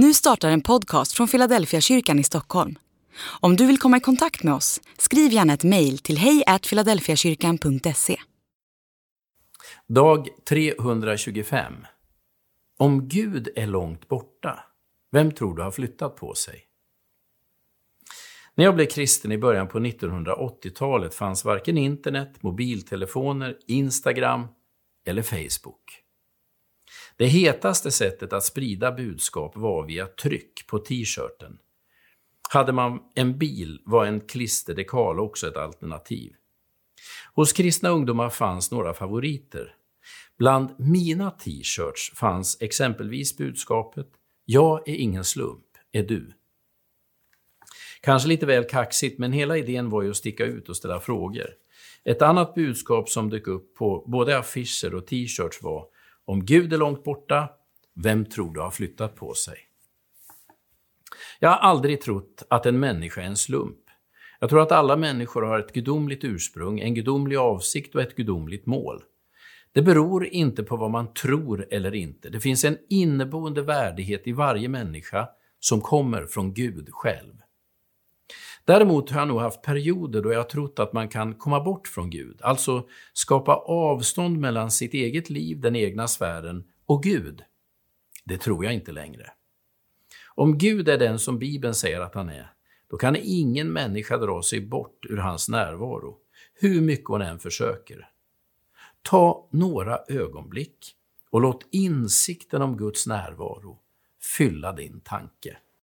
Nu startar en podcast från Philadelphia kyrkan i Stockholm. Om du vill komma i kontakt med oss, skriv gärna ett mejl till hejfiladelfiakyrkan.se. Dag 325. Om Gud är långt borta, vem tror du har flyttat på sig? När jag blev kristen i början på 1980-talet fanns varken internet, mobiltelefoner, Instagram eller Facebook. Det hetaste sättet att sprida budskap var via tryck på t-shirten. Hade man en bil var en klisterdekal också ett alternativ. Hos kristna ungdomar fanns några favoriter. Bland mina t-shirts fanns exempelvis budskapet “Jag är ingen slump, är du?” Kanske lite väl kaxigt, men hela idén var ju att sticka ut och ställa frågor. Ett annat budskap som dök upp på både affischer och t-shirts var om Gud är långt borta, vem tror du har flyttat på sig? Jag har aldrig trott att en människa är en slump. Jag tror att alla människor har ett gudomligt ursprung, en gudomlig avsikt och ett gudomligt mål. Det beror inte på vad man tror eller inte. Det finns en inneboende värdighet i varje människa som kommer från Gud själv. Däremot har jag nog haft perioder då jag trott att man kan komma bort från Gud, alltså skapa avstånd mellan sitt eget liv, den egna sfären, och Gud. Det tror jag inte längre. Om Gud är den som Bibeln säger att han är, då kan ingen människa dra sig bort ur hans närvaro, hur mycket hon än försöker. Ta några ögonblick och låt insikten om Guds närvaro fylla din tanke.